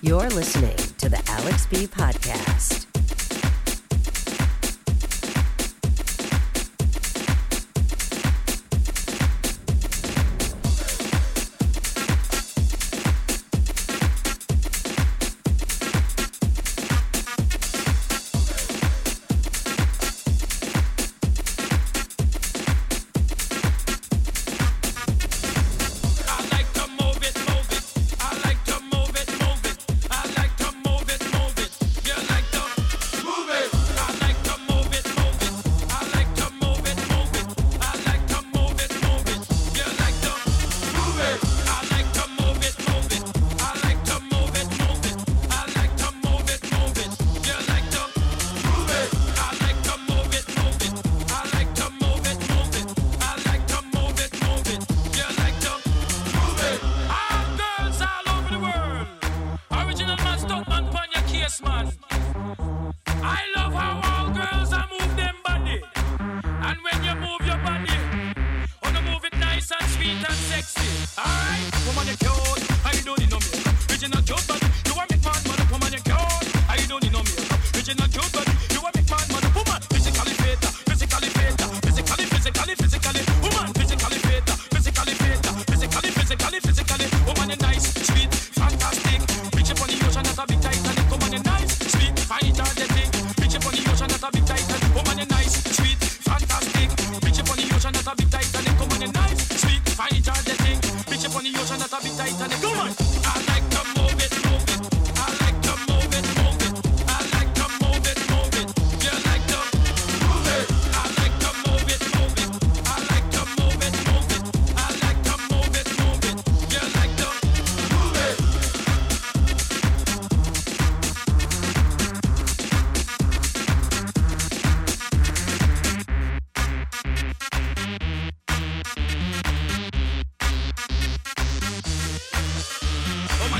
You're listening to the Alex B Podcast.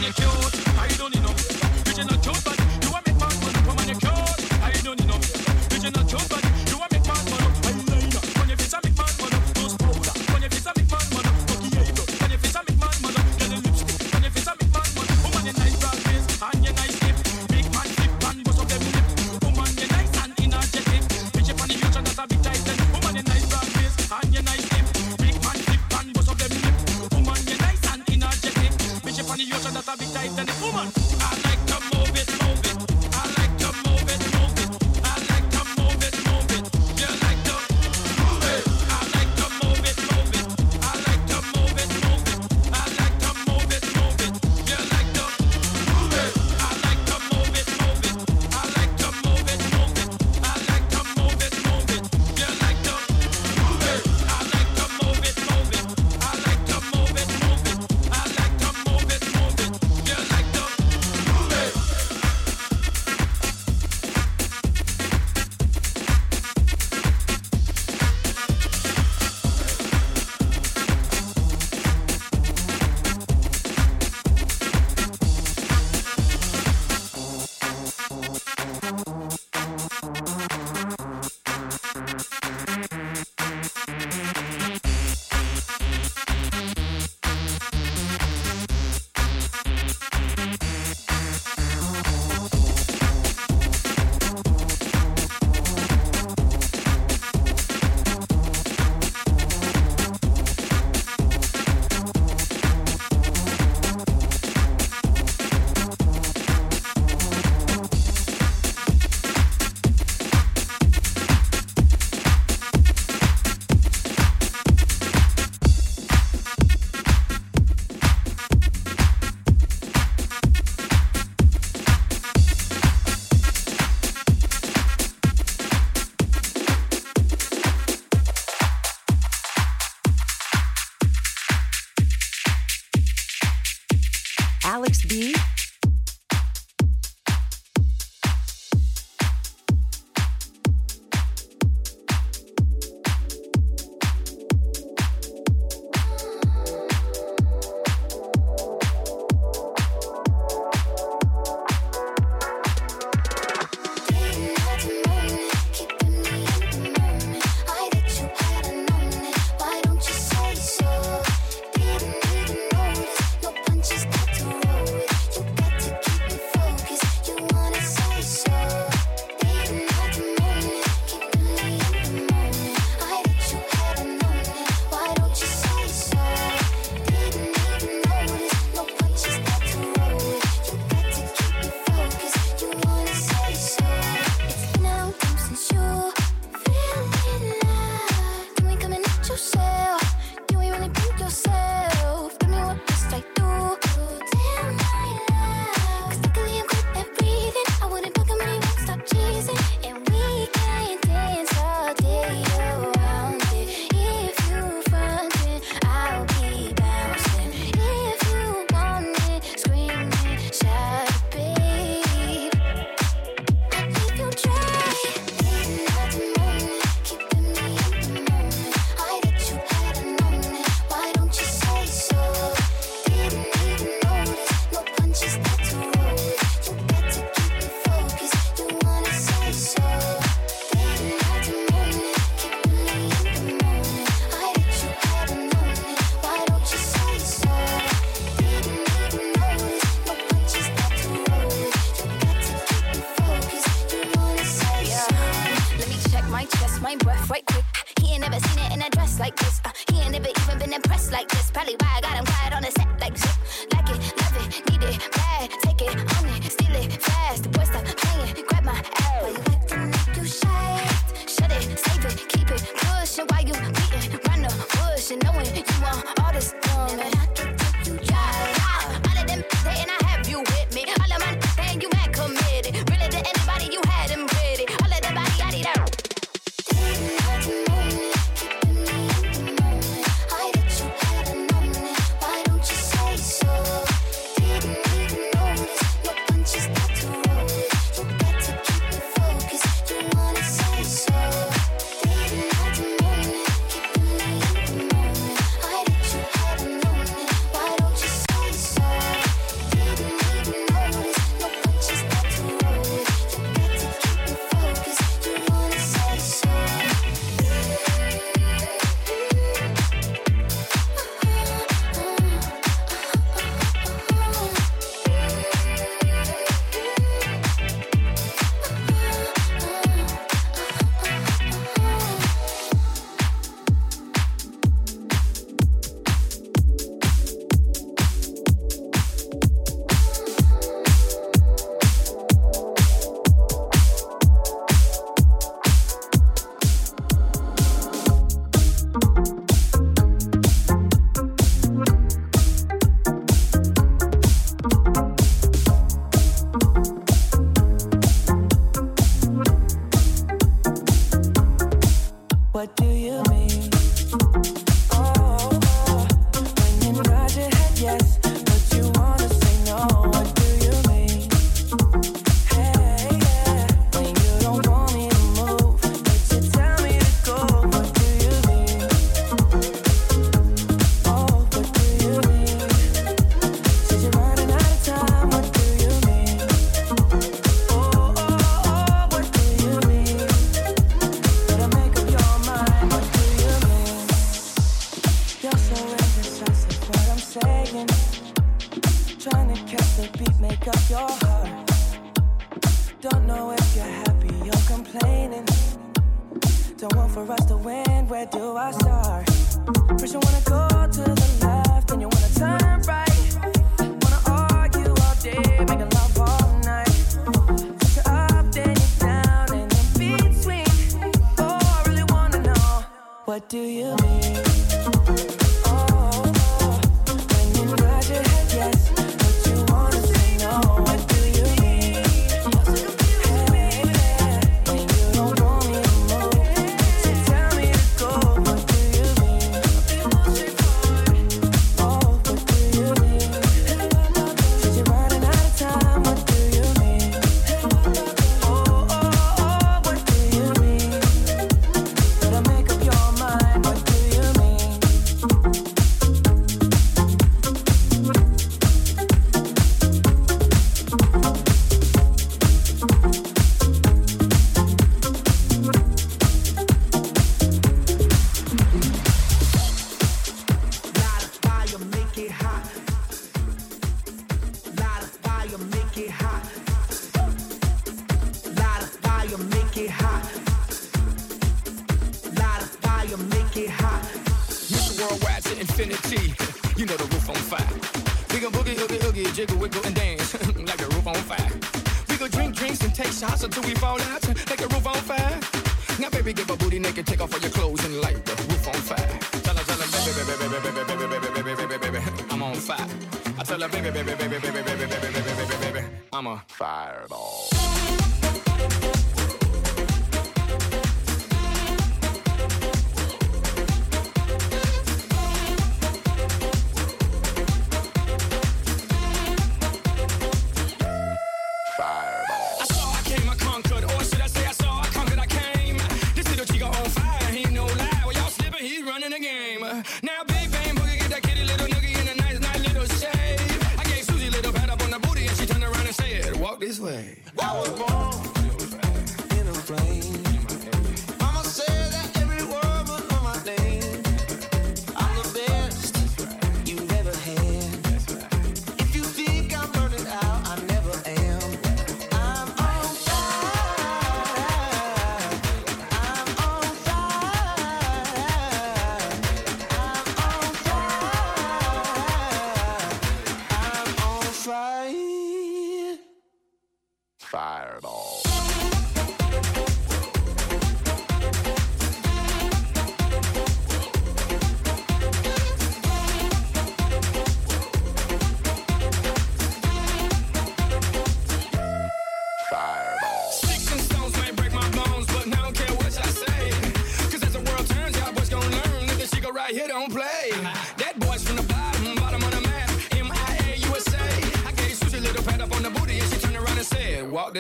and You. cute. B.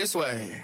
this way.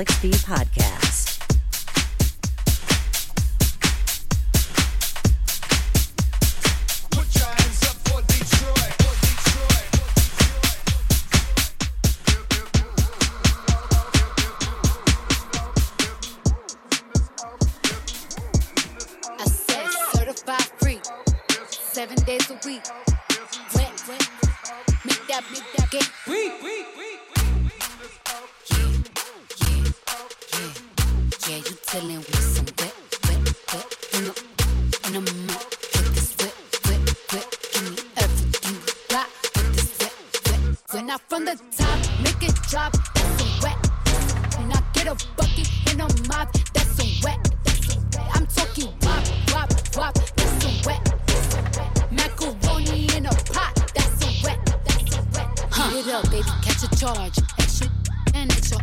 Alex B it up, baby. Catch a charge. Extra and extra.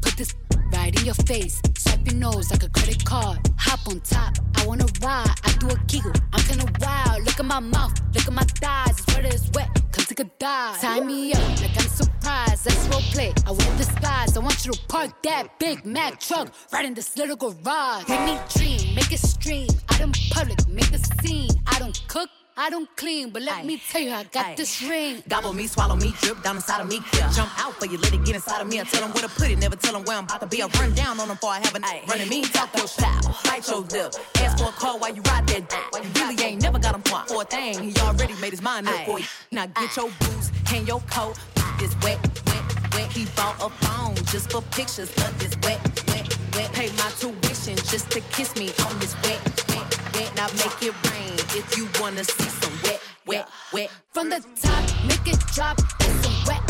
Put this right in your face. Swipe your nose like a credit card. Hop on top. I wanna ride. I do a giggle. I'm kinda wild. Look at my mouth. Look at my thighs. It's wet it's wet. Come take a dive. Tie me up like I'm surprised. Let's role play. I wear disguise. I want you to park that Big Mac truck right in this little garage. Make me dream. Make it stream. Out in public. Make a scene. I don't cook. I don't clean, but let Aye. me tell you, I got Aye. this ring. Gobble me, swallow me, drip down inside of me. Yeah. Jump out for you, let it get inside of me. I tell them where to put it, never tell them where I'm about to be. I run down on them before I have a night. Running me, talk your pow, bite your lip. Ask for a call while you ride that dick. Why you really ain't never got him point for a thing. He already made his mind up for you. Now get your boots, hang your coat. This wet, wet, wet. He bought a phone just for pictures of this wet, wet, wet. Pay my tuition just to kiss me on this wet, wet, wet. Now make it rain if you wanna see some wet, wet, wet. From the top, make it drop. That's some wet.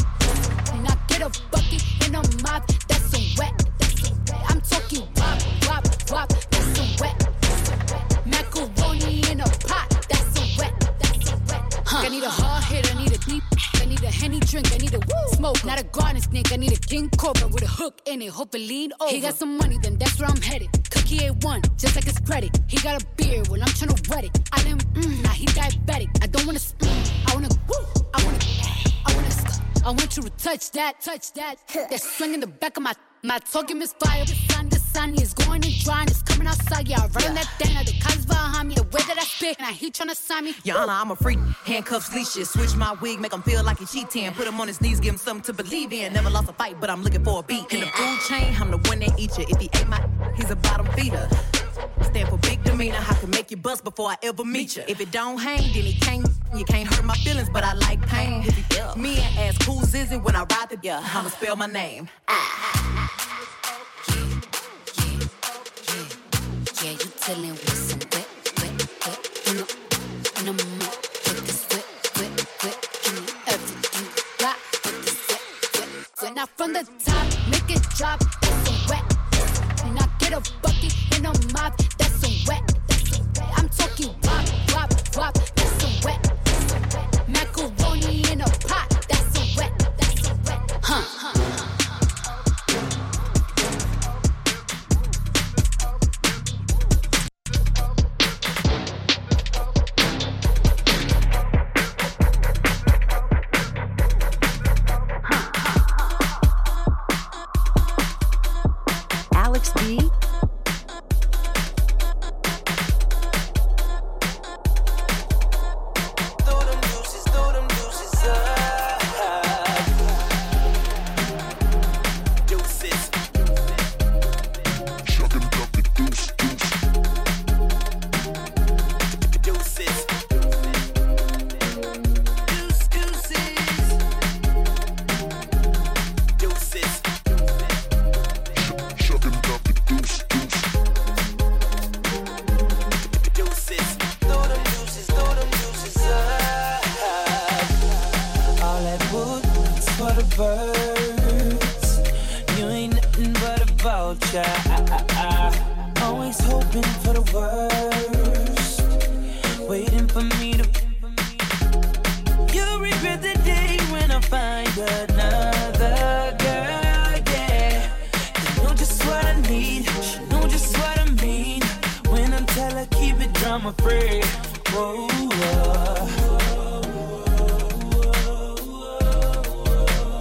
And I get a bucket and a mop. That's some wet. I'm talking wop, wop, wop. That's some wet. Macaroni in a pot. That's some wet. That's some wet. Huh. I need a hard hit. I need a deep. I need a henny drink. I need a woo smoke. Not a garden snake. I need a king cobra with a hook in it. Hope it lean over. He got some money, then that's where I'm headed. Cookie A1, just like his credit. He got a beard, well, I'm tryna wet it. I didn't, mm, nah, he diabetic. I don't wanna, mm, I wanna, woo, I wanna, I wanna, I want you to touch that, touch that. That swing in the back of my, my talking misfire. The sun, the sun is going and drying. It's coming outside, yeah. I run on that thing. Now the cops behind me. The way that I spit, and I he tryna sign me. Your Honor, I'm a freak. Handcuffs, leashes. Switch my wig, make him feel like he cheating. Put him on his knees, give him something to believe in. Never lost a fight, but I'm looking for a beat. In the food chain, I'm the one that eat you. If he ain't my, he's a bottom feeder. Stand for big demeanor. I can make you bust before I ever meet you. If it don't hang, then he can't. You can't hurt my feelings, but I like pain. Me and ask who's is it when I ride the yeah, I'ma spell my name. Yeah, dealing with some wet, wet, wet. In a, in a mud. Get this wet, wet, wet. Give me everything you got. Get this wet, wet, wet. Now from the top, make it drop. That's some wet. And I get a bucket and a mop. That's some wet. I'm talking wop, wop, wop. That's some wet. Macaroni in a pot. That's some wet. That's some wet. Huh, huh. I'm afraid. Whoa, whoa.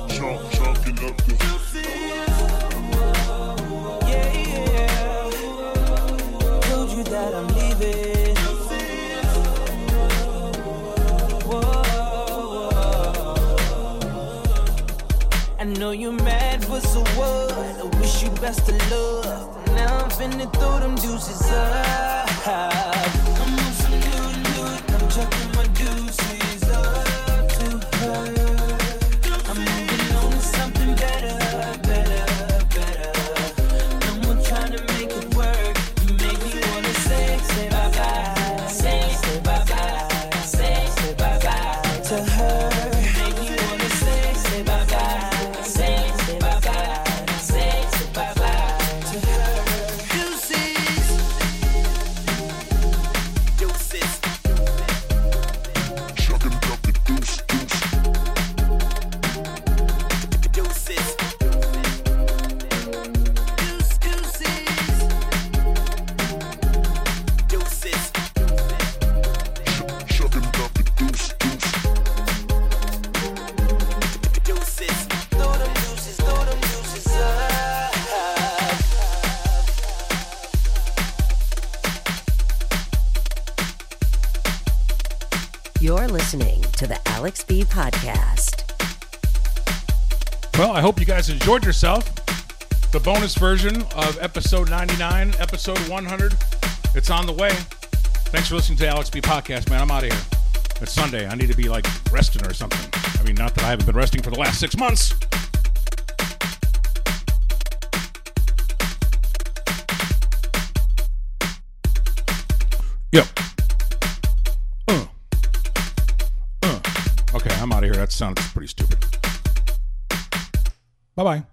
Chunk, chunking up the. Yeah, yeah. Told you that I'm leaving. I know you're mad, for so what? I wish you best of luck. Now I'm finna throw them deuces up. You're listening to the Alex B Podcast. Well, I hope you guys enjoyed yourself. The bonus version of episode 99, episode 100. It's on the way. Thanks for listening to the Alex B podcast, man. I'm out of here. It's Sunday. I need to be like resting or something. I mean, not that I haven't been resting for the last six months. Yep. That sounds pretty stupid. Bye bye.